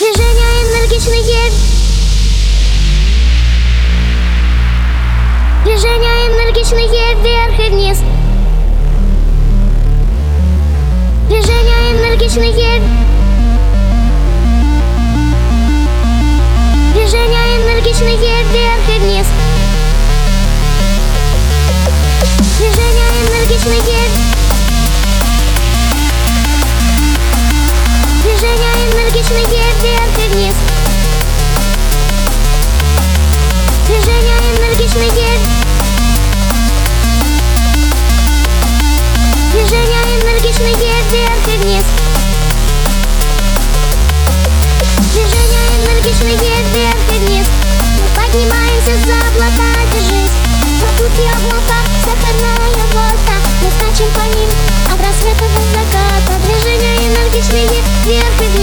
Движение энергичные. движение энергичные вверх. Поднимаемся за облака, держись. Вокруг яблока, сахарная водка Мы скачем по ним от рассвета до заката Движения энергичные, вверх и вверх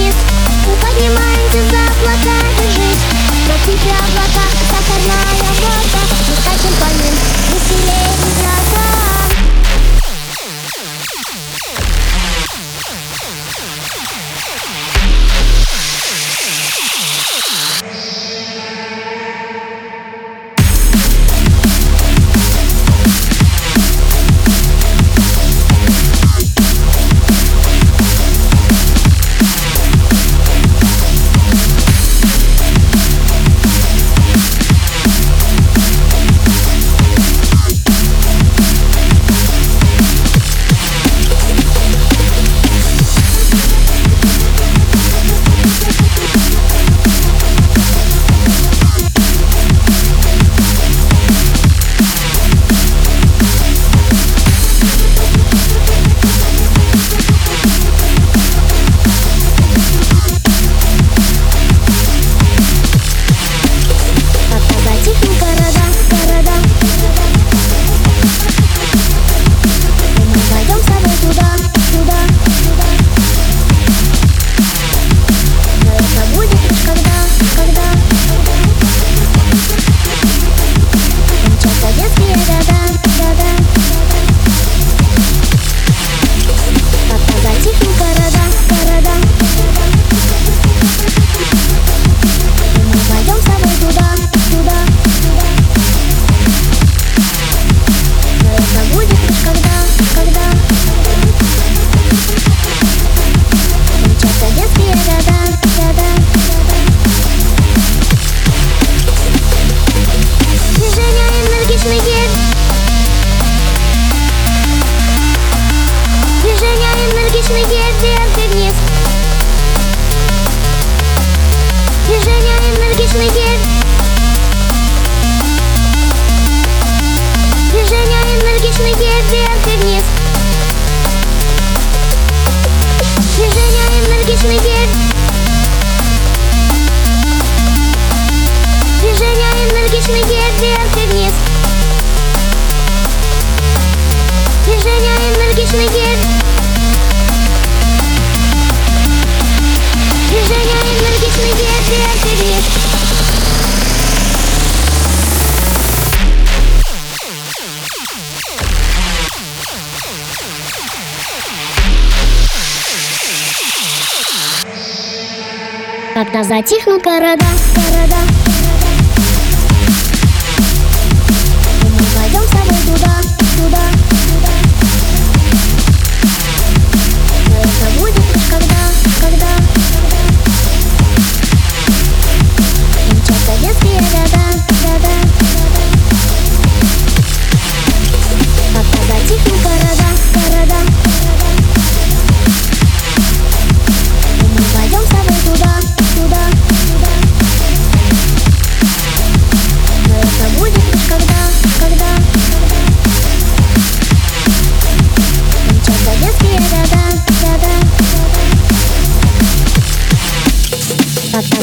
Когда затихнут города, города.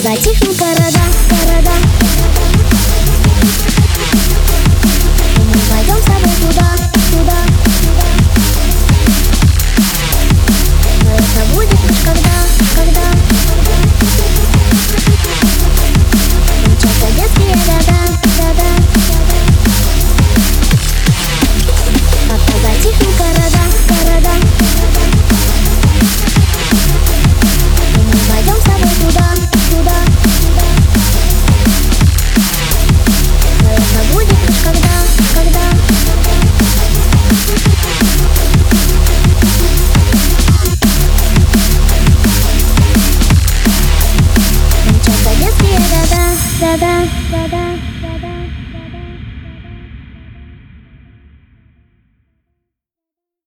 за техника рода 哒哒哒哒。